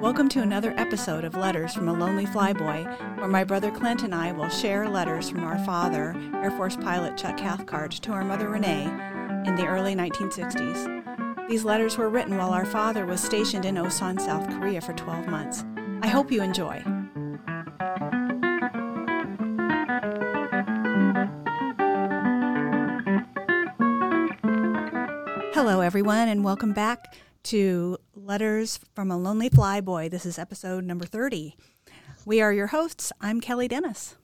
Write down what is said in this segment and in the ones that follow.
Welcome to another episode of Letters from a Lonely Flyboy, where my brother Clint and I will share letters from our father, Air Force pilot Chuck Cathcart, to our mother Renee in the early 1960s. These letters were written while our father was stationed in Osan, South Korea for 12 months. I hope you enjoy. Hello, everyone, and welcome back to Letters from a Lonely Flyboy. This is episode number 30. We are your hosts. I'm Kelly Dennis.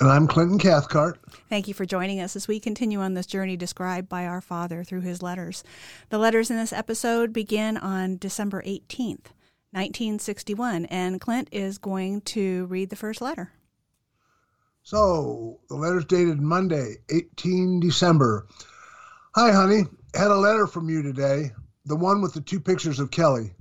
And I'm Clinton Cathcart. Thank you for joining us as we continue on this journey described by our father through his letters. The letters in this episode begin on December 18th, 1961, and Clint is going to read the first letter. So, the letter's dated Monday, 18 December. Hi, honey. Had a letter from you today, the one with the two pictures of Kelly.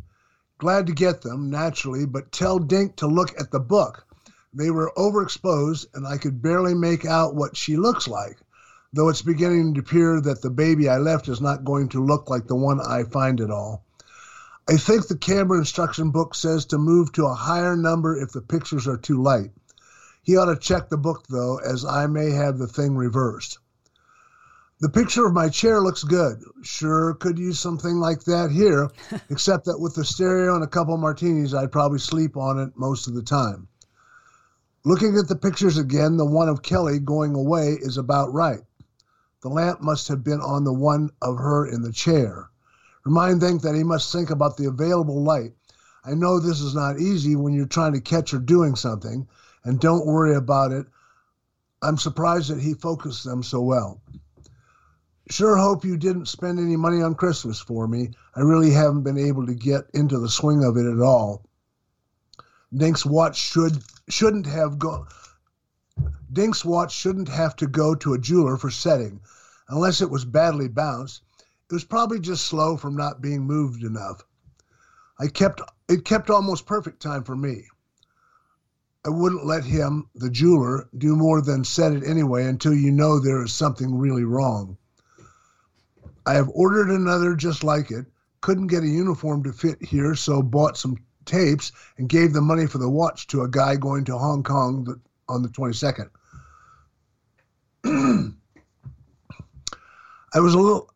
Glad to get them, naturally, but tell Dink to look at the book. They were overexposed, and I could barely make out what she looks like, though it's beginning to appear that the baby I left is not going to look like the one I find at all. I think the camera instruction book says to move to a higher number if the pictures are too light. He ought to check the book, though, as I may have the thing reversed. The picture of my chair looks good. Sure, could use something like that here, except that with the stereo and a couple martinis, I'd probably sleep on it most of the time. Looking at the pictures again, the one of Kelly going away is about right. The lamp must have been on the one of her in the chair. Remind Dink that he must think about the available light. I know this is not easy when you're trying to catch her doing something, and don't worry about it. I'm surprised that he focused them so well. Sure hope you didn't spend any money on Christmas for me. I really haven't been able to get into the swing of it at all. Dink's watch should shouldn't have go Dink's watch shouldn't have to go to a jeweler for setting, unless it was badly bounced. It was probably just slow from not being moved enough. I kept it kept almost perfect time for me. I wouldn't let him, the jeweler, do more than set it anyway until you know there is something really wrong. I have ordered another just like it. Couldn't get a uniform to fit here, so bought some tapes and gave the money for the watch to a guy going to Hong Kong on the 22nd. I was a little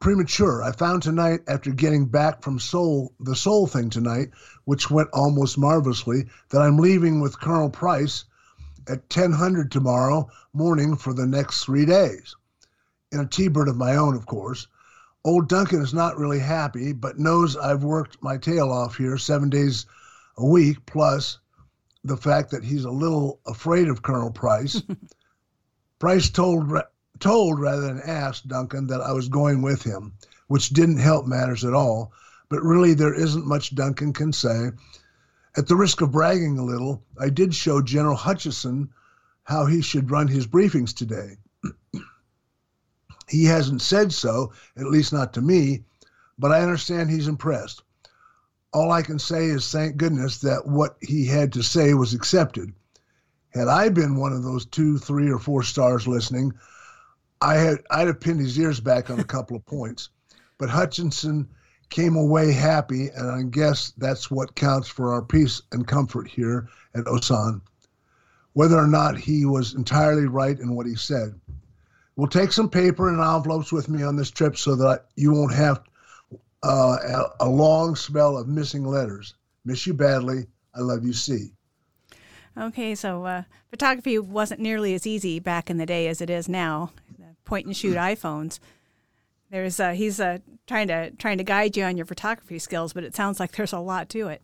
premature. I found tonight after getting back from Seoul, the Seoul thing tonight, which went almost marvelously, that I'm leaving with Colonel Price at 1000 tomorrow morning for the next 3 days in a T-bird of my own, of course. Old Duncan is not really happy, but knows I've worked my tail off here seven days a week, plus the fact that he's a little afraid of Colonel Price. Price told told rather than asked Duncan that I was going with him, which didn't help matters at all. But really, there isn't much Duncan can say. At the risk of bragging a little, I did show General Hutchison how he should run his briefings today. He hasn't said so, at least not to me, but I understand he's impressed. All I can say is thank goodness that what he had to say was accepted. Had I been one of those two, three, or four stars listening, I had I'd have pinned his ears back on a couple of points. But Hutchinson came away happy, and I guess that's what counts for our peace and comfort here at Osan. Whether or not he was entirely right in what he said. We'll take some paper and envelopes with me on this trip so that you won't have uh, a, a long spell of missing letters. Miss you badly. I love you, C. Okay, so uh, photography wasn't nearly as easy back in the day as it is now. Point and shoot iPhones. There's uh, he's uh, trying to trying to guide you on your photography skills, but it sounds like there's a lot to it.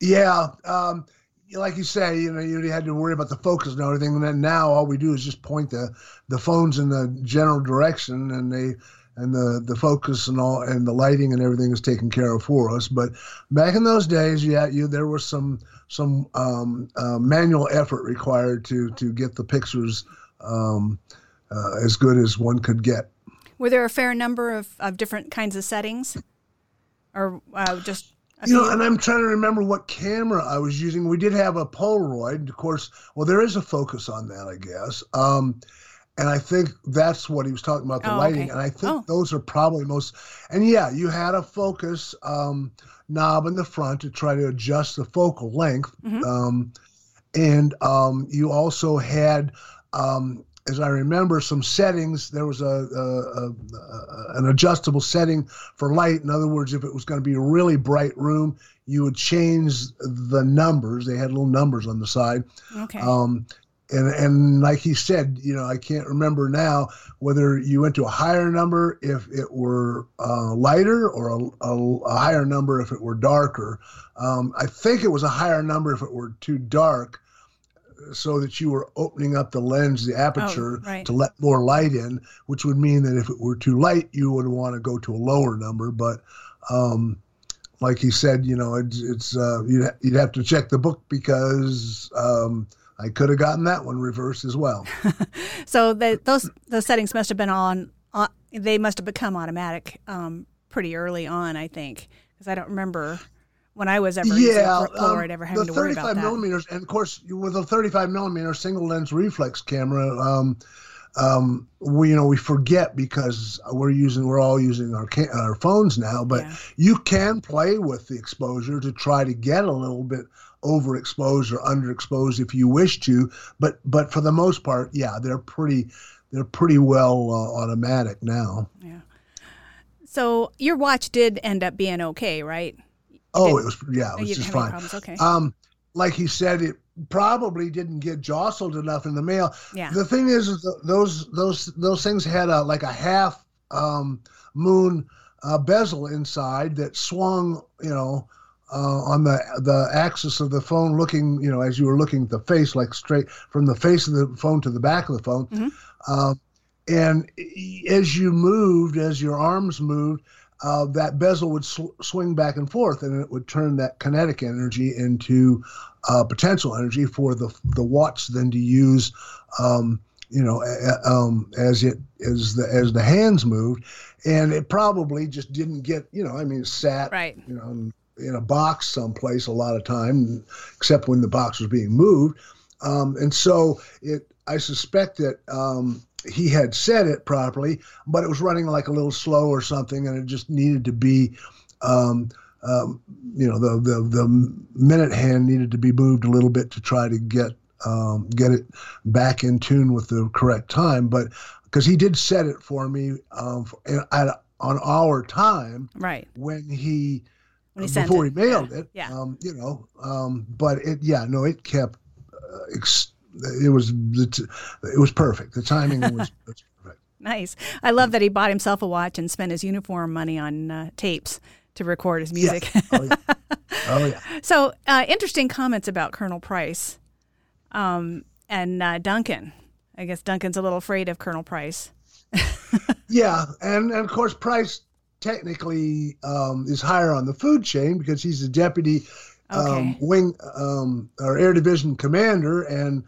Yeah, um, like you say, you know, you had to worry about the focus and everything. And then now all we do is just point the the phones in the general direction, and they and the the focus and all and the lighting and everything is taken care of for us. But back in those days, yeah, you there was some some um, uh, manual effort required to to get the pictures um, uh, as good as one could get. Were there a fair number of, of different kinds of settings, or uh, just you know, and I'm trying to remember what camera I was using. We did have a Polaroid, of course. Well, there is a focus on that, I guess. Um, and I think that's what he was talking about the Oh, lighting. okay. And I think Oh. those are probably most. And yeah, you had a focus um, knob in the front to try to adjust the focal length, Mhm. um, and um, you also had. Um, as I remember, some settings. There was a, a, a, an adjustable setting for light. In other words, if it was going to be a really bright room, you would change the numbers. They had little numbers on the side, Okay. um, and and like he said, you know, I can't remember now whether you went to a higher number if it were uh, lighter or a, a, a higher number if it were darker. Um, I think it was a higher number if it were too dark, so that you were opening up the lens, the aperture, Oh, right. to let more light in, which would mean that if it were too light, you would want to go to a lower number. But um, like he said, you know, it's, it's uh, you'd, ha- you'd have to check the book because um, I could have gotten that one reversed as well. so the, those those settings must have been on. Uh, they must have become automatic um, pretty early on, I think, because I don't remember when I was ever yeah, Pol- Polaroid um, ever having the to worry about 35 that. millimeters, and of course, with a 35 millimeter single lens reflex camera, um, um, we you know we forget because we're using we're all using our ca- our phones now, but Yeah. you can play with the exposure to try to get a little bit overexposed or underexposed if you wish to, but but for the most part, yeah, they're pretty they're pretty well uh, automatic now. Yeah. So your watch did end up being okay, right? Oh, it was yeah, it was just didn't have any fine. Okay. Um, like he said, it probably didn't get jostled enough in the mail. yeah. The thing is, is those those those things had a like a half um, moon uh, bezel inside that swung, you know, uh, on the the axis of the phone, looking, you know, as you were looking at the face, like straight from the face of the phone to the back of the phone. Mhm. Um, and as you moved, as your arms moved, uh, that bezel would sw- swing back and forth, and it would turn that kinetic energy into uh, potential energy for the the watch then to use, um, you know, a- a- um, as it as the as the hands moved, and it probably just didn't get, you know, I mean, it sat, Right. you know, in, in a box someplace a lot of time, except when the box was being moved, um, and so it. I suspect that um, he had said it properly, but it was running like a little slow or something, and it just needed to be. Um, um, you know the, the the minute hand needed to be moved a little bit to try to get um, get it back in tune with the correct time. But because he did set it for me um, for, at, on our time Right. when he, When he sent before he mailed Yeah. it, Yeah. um, you know, um, but it yeah no it kept uh, ex- it was it was perfect. The timing was, was perfect. Nice. I love that he bought himself a watch and spent his uniform money on uh, tapes to record his music. Oh yeah. Oh yeah. so, uh, interesting comments about Colonel Price um, and uh, Duncan. I guess Duncan's a little afraid of Colonel Price. Yeah, and, and of course Price technically um, is higher on the food chain because he's the deputy um, wing um, or air division commander, and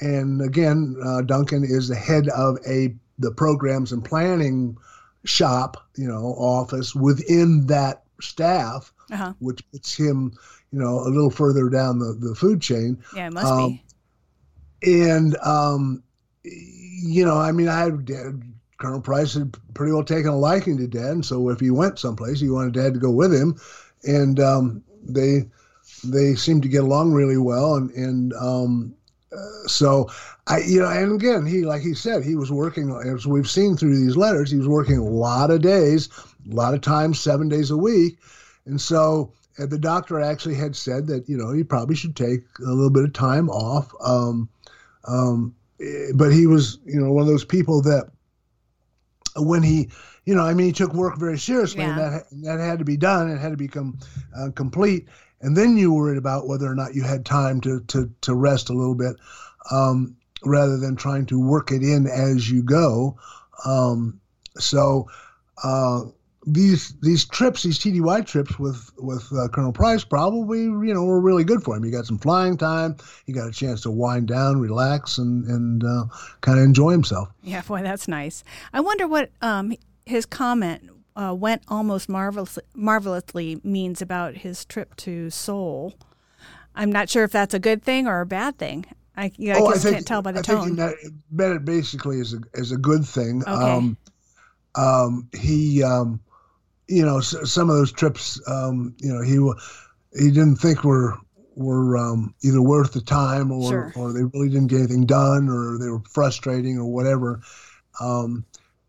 and again uh, Duncan is the head of a the programs and planning shop, you know, office within that staff, Uh-huh. which puts him, you know, a little further down the, the food chain Yeah, it must Um, be. and um, you know, I mean, I Colonel Price had pretty well taken a liking to Dad, and so if he went someplace, he wanted Dad to go with him, and um, they they seem to get along really well, and and um, uh, so I, you know, and again, he like he said, he was working as we've seen through these letters, he was working a lot of days, a lot of times, seven days a week, and so. uh, the doctor actually had said that you know he probably should take a little bit of time off. Um, um, eh, but he was, you know, one of those people that when he, you know, I mean, he took work very seriously, and Yeah. that that had to be done. It had to become uh, complete, and then you worried about whether or not you had time to to to rest a little bit, um, rather than trying to work it in as you go. Um, so. Uh, these these trips, these TDY trips with with uh, Colonel Price, probably you know were really good for him. He got some flying time. He got a chance to wind down, relax, and and uh, kind of enjoy himself. Yeah, boy, that's nice. I wonder what um, his comment uh, went almost marvelous, marvelously means about his trip to Seoul. I'm not sure if that's a good thing or a bad thing. I, yeah, I oh, guess I think, can't tell by the I tone. Think he meant it basically as a as a good thing. Okay. Um, um, he, um, you know, some of those trips, um, you know, he he didn't think were were um, either worth the time or sure. or they really didn't get anything done or they were frustrating or whatever. Um,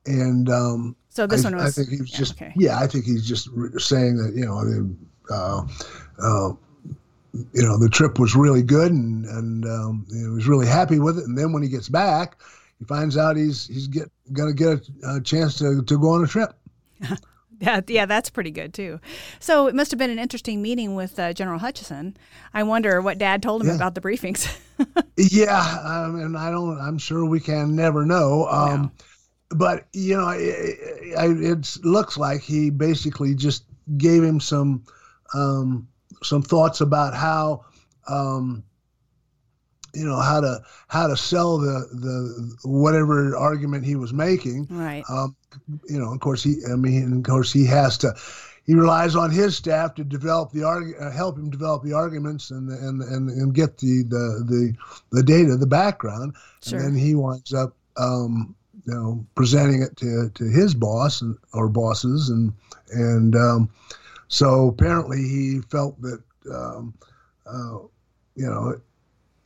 and um, so this I, one was. I think he was yeah, just okay. yeah. I think he's just saying that you know. Uh, uh, you know the trip was really good and and um, he was really happy with it. And then when he gets back, he finds out he's he's get gonna get a, a chance to to go on a trip. Yeah, yeah, that's pretty good too. So it must have been an interesting meeting with uh, General Hutchison. I wonder what Dad told him yeah. about the briefings. yeah, um, and I don't. I'm sure we can never know. Um, no. But you know, it, it, looks like he basically just gave him some um, some thoughts about how um, you know how to how to sell the the whatever argument he was making. Right. Um, you know, of course he. I mean, of course he has to. He relies on his staff to develop the arg- uh, help him develop the arguments and and and, and get the, the the the data, the background, sure. and then he winds up. Um, you know, presenting it to, to his boss and, or bosses, and and um, so apparently he felt that, um, uh, you know,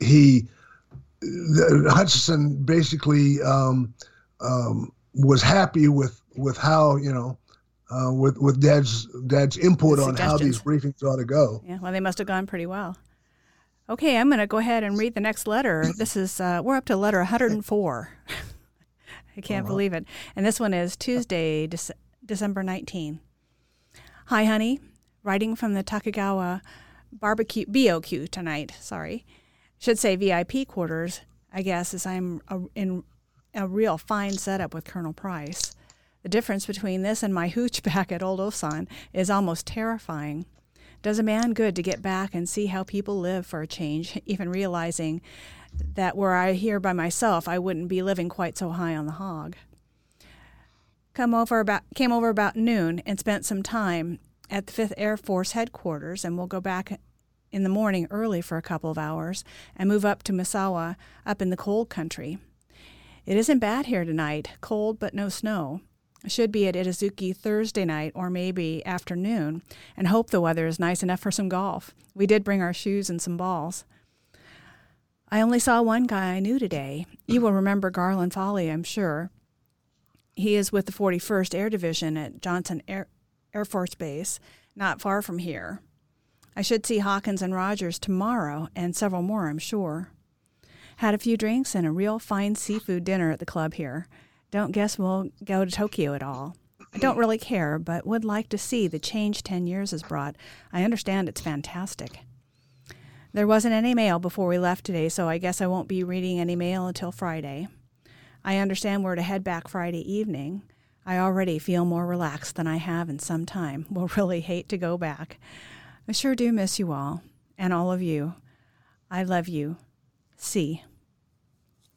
he, the, Hutchison basically um, um, was happy with, with how, you know, uh, with, with dad's, dad's input on how these briefings ought to go. Yeah. Well, they must have gone pretty well. Okay. I'm going to go ahead and read the next letter. This is, uh, we're up to letter 104. I can't uh-huh. believe it. And this one is Tuesday, Dece- December 19. Hi, honey. Writing from the Tachikawa barbecue BOQ tonight. Sorry, should say VIP quarters. I guess as I'm a, in a real fine setup with Colonel Price. The difference between this and my hooch back at Old Osan is almost terrifying. Does a man good to get back and see how people live for a change, even realizing that were I here by myself, I wouldn't be living quite so high on the hog come over about came over about noon and spent some time at the 5th Air Force headquarters and we'll go back in the morning early for a couple of hours and move up to Misawa up in the cold country. It isn't bad here tonight, cold but no snow. Should be at Itazuke Thursday night or maybe afternoon, and hope the weather is nice enough for some golf. We did bring our shoes and some balls. I only saw one guy I knew today. You will remember Garland Folly, I'm sure. He is with the 41st Air Division at Johnson Air, Air Force Base, not far from here. I should see Hawkins and Rogers tomorrow, and several more, I'm sure. Had a few drinks and a real fine seafood dinner at the club here. Don't guess we'll go to Tokyo at all. I don't really care, but would like to see the change 10 years has brought. I understand it's fantastic. There wasn't any mail before we left today, so I guess I won't be reading any mail until Friday. I understand we're to head back Friday evening. I already feel more relaxed than I have in some time. Will really hate to go back. I sure do miss you all, and all of you. I love you. See.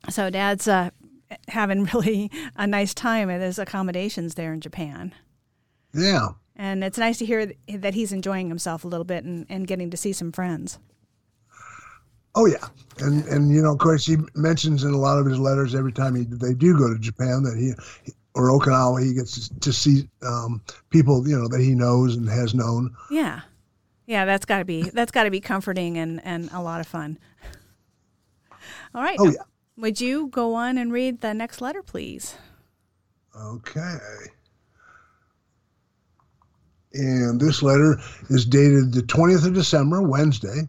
So Dad's uh, having really a nice time at his accommodations there in Japan. Yeah. And it's nice to hear that he's enjoying himself a little bit and, and getting to see some friends. Oh yeah, and and you know, of course, he mentions in a lot of his letters every time he they do go to Japan that he or Okinawa he gets to see um, people you know that he knows and has known. Yeah, yeah, that's got to be that's got to be comforting and and a lot of fun. All right. Oh yeah. Would you go on and read the next letter, please? Okay. And this letter is dated the 20th of December, Wednesday.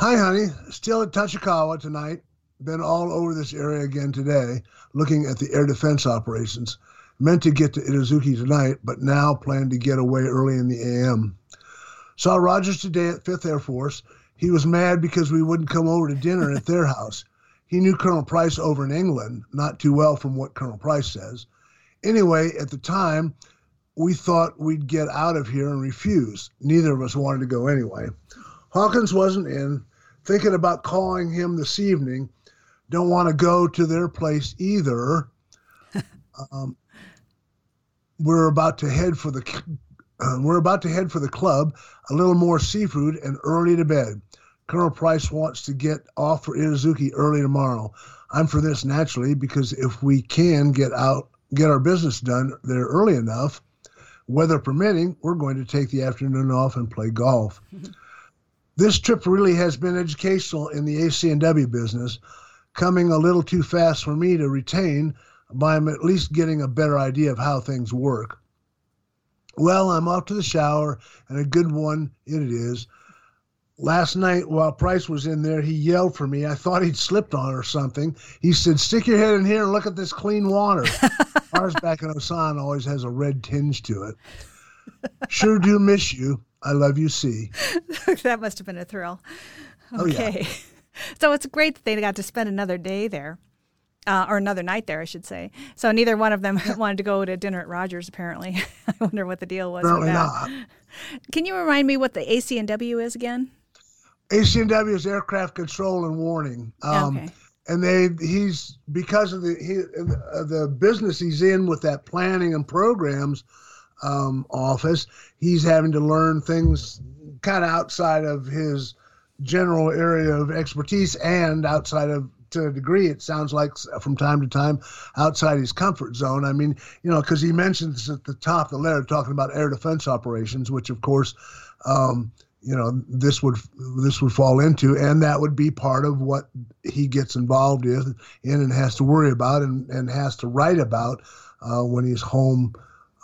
Hi, honey. Still at Tachikawa tonight. Been all over this area again today, looking at the air defense operations. Meant to get to Itazuke tonight, but now plan to get away early in the AM. Saw Rogers today at 5th Air Force. He was mad because we wouldn't come over to dinner at their house. He knew Colonel Price over in England, not too well from what Colonel Price says. Anyway, at the time, we thought we'd get out of here and refuse. Neither of us wanted to go anyway. Hawkins wasn't in. Thinking about calling him this evening. Don't want to go to their place either. um, we're about to head for the uh, we're about to head for the club. A little more seafood and early to bed. Colonel Price wants to get off for Itazuke early tomorrow. I'm for this naturally because if we can get out, get our business done there early enough, weather permitting, we're going to take the afternoon off and play golf. this trip really has been educational in the AC&W business, coming a little too fast for me to retain, but I'm at least getting a better idea of how things work. Well, I'm off to the shower, and a good one it is. Last night, while Price was in there, he yelled for me. I thought he'd slipped on or something. He said, Stick your head in here and look at this clean water. Ours back in Osan always has a red tinge to it. Sure do miss you. I love you, C. that must have been a thrill. Okay. Oh, yeah. so it's great that they got to spend another day there. Uh, or another night there, I should say. So neither one of them wanted to go to dinner at Rogers. Apparently, I wonder what the deal was Apparently not. Can you remind me what the AC&W is again? AC&W is aircraft control and warning. Um, okay. and they he's because of the he, uh, the business he's in with that planning and programs um, office. He's having to learn things kind of outside of his general area of expertise and outside of to a degree it sounds like from time to time outside his comfort zone. I mean you know because he mentions at the top of the letter talking about air defense operations which of course um, you know this would this would fall into and that would be part of what he gets involved in, in and has to worry about and, and has to write about uh, when he's home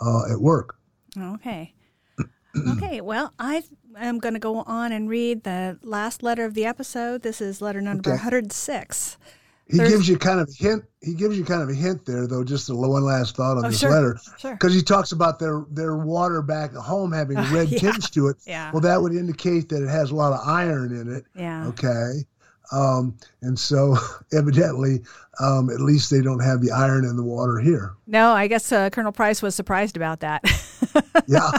uh, at work Okay. okay. Well, I am going to go on and read the last letter of the episode. This is letter number Okay. 106. he There's- gives you kind of a hint he gives you kind of a hint there though just a one last thought on Oh, this sure. letter Sure. because he talks about their their water back at home having red Yeah. tinge to it Yeah. well that would indicate that it has a lot of iron in it Yeah. Okay. Um, and so evidently, um, at least they don't have the iron in the water here. No, I guess uh, Colonel Price was surprised about that. Yeah.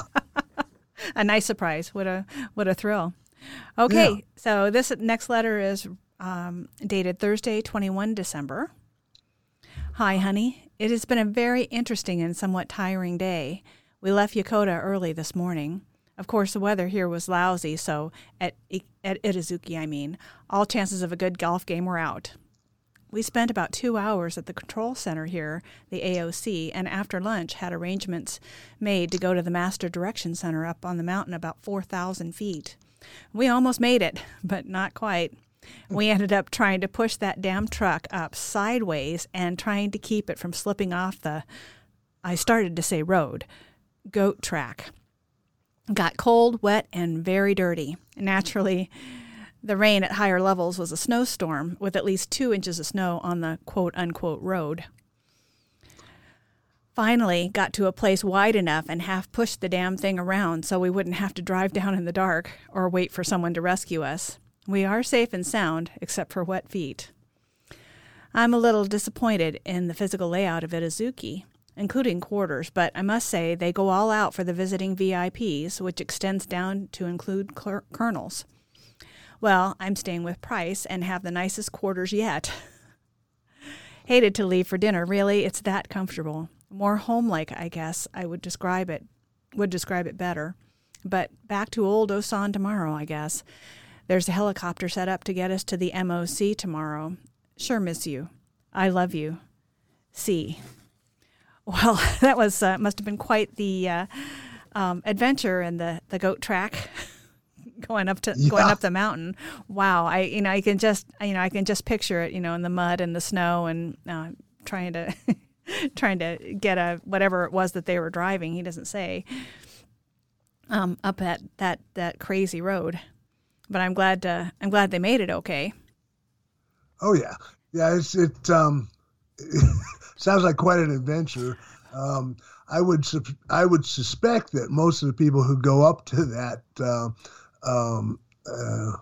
a nice surprise. What a what a thrill. Okay, Yeah. so this next letter is um, dated Thursday, 21 December. Hi, honey. It has been a very interesting and somewhat tiring day. We left Yokota early this morning. Of course, the weather here was lousy, so at at Itazuke, I mean, all chances of a good golf game were out. We spent about two hours at the control center here, the AOC, and after lunch had arrangements made to go to the Master Direction Center up on the mountain about 4,000 feet. We almost made it, but not quite. We ended up trying to push that damn truck up sideways and trying to keep it from slipping off the, I started to say road, goat track. Got cold, wet, and very dirty. Naturally, the rain at higher levels was a snowstorm with at least two inches of snow on the quote unquote road. Finally, got to a place wide enough and half pushed the damn thing around so we wouldn't have to drive down in the dark or wait for someone to rescue us. We are safe and sound, except for wet feet. I'm a little disappointed in the physical layout of Itazuke, including quarters, but I must say they go all out for the visiting VIPs, which extends down to include cler- colonels. Well, I'm staying with Price and have the nicest quarters yet. Hated to leave for dinner, really. It's that comfortable. More home-like, I guess. I would describe it would describe it better. But back to old Osan tomorrow, I guess. There's a helicopter set up to get us to the MOC tomorrow. Sure miss you. I love you. C. Well, that was uh, must have been quite the uh, um, adventure in the, the goat track. going up to going up the mountain. Wow, I you know I can just you know I can just picture it. You know in the mud and the snow and uh, trying to trying to get a whatever it was that they were driving. He doesn't say. Um, up that that that crazy road, but I'm glad uh, I'm glad they made it okay. Oh yeah. Yeah. It's it. Um, sounds like quite an adventure. Um, I would I would suspect that most of the people who go up to that uh, um, uh,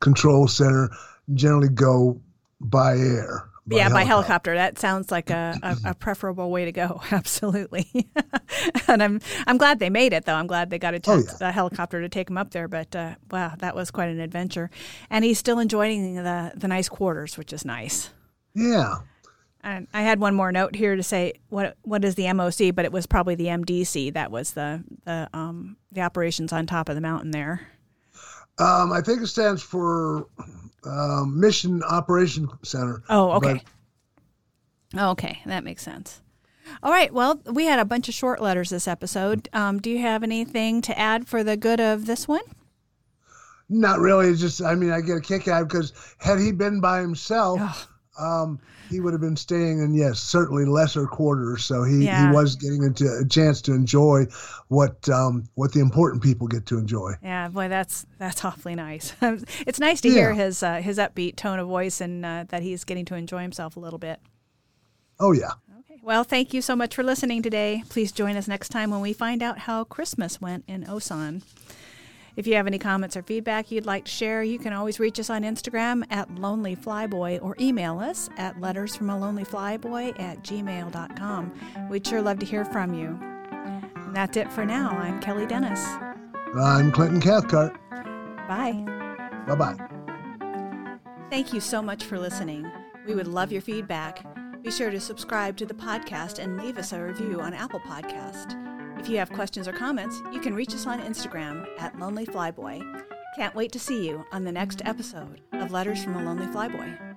control center generally go by air. yeah, by helicopter. That sounds like a, a, a preferable way to go. Absolutely. and I'm I'm glad they made it though. I'm glad they got a, Oh, t- a helicopter to take him up there. But uh, wow, that was quite an adventure. And he's still enjoying the the nice quarters, which is nice. Yeah. And I had one more note here to say what what is the MOC, but it was probably the MDC. That was the the um, the operations on top of the mountain there. Um, I think it stands for um, Mission Operation Center. Oh, okay. But, okay, that makes sense. All right. Well, we had a bunch of short letters this episode. Um, do you have anything to add for the good of this one? Not really. It's just, I mean, I get a kick out because had he been by himself, um, he would have been staying in, yes, certainly lesser quarters. So he, yeah. he was getting into a chance to enjoy what um, what the important people get to enjoy. Yeah, boy, that's that's awfully nice. it's nice to yeah. hear his uh, his upbeat tone of voice and uh, that he's getting to enjoy himself a little bit. Oh yeah. Okay. Well, thank you so much for listening today. Please join us next time when we find out how Christmas went in Osan. If you have any comments or feedback you'd like to share, you can always reach us on Instagram at Lonely Flyboy or email us at letters from a lonely flyboy at gmail.com. We'd sure love to hear from you. And that's it for now. I'm Kelly Dennis. I'm Clinton Cathcart. Bye. Bye bye. Thank you so much for listening. We would love your feedback. Be sure to subscribe to the podcast and leave us a review on Apple Podcast. If you have questions or comments, you can reach us on Instagram at Lonely Flyboy. Can't wait to see you on the next episode of Letters from a Lonely Flyboy.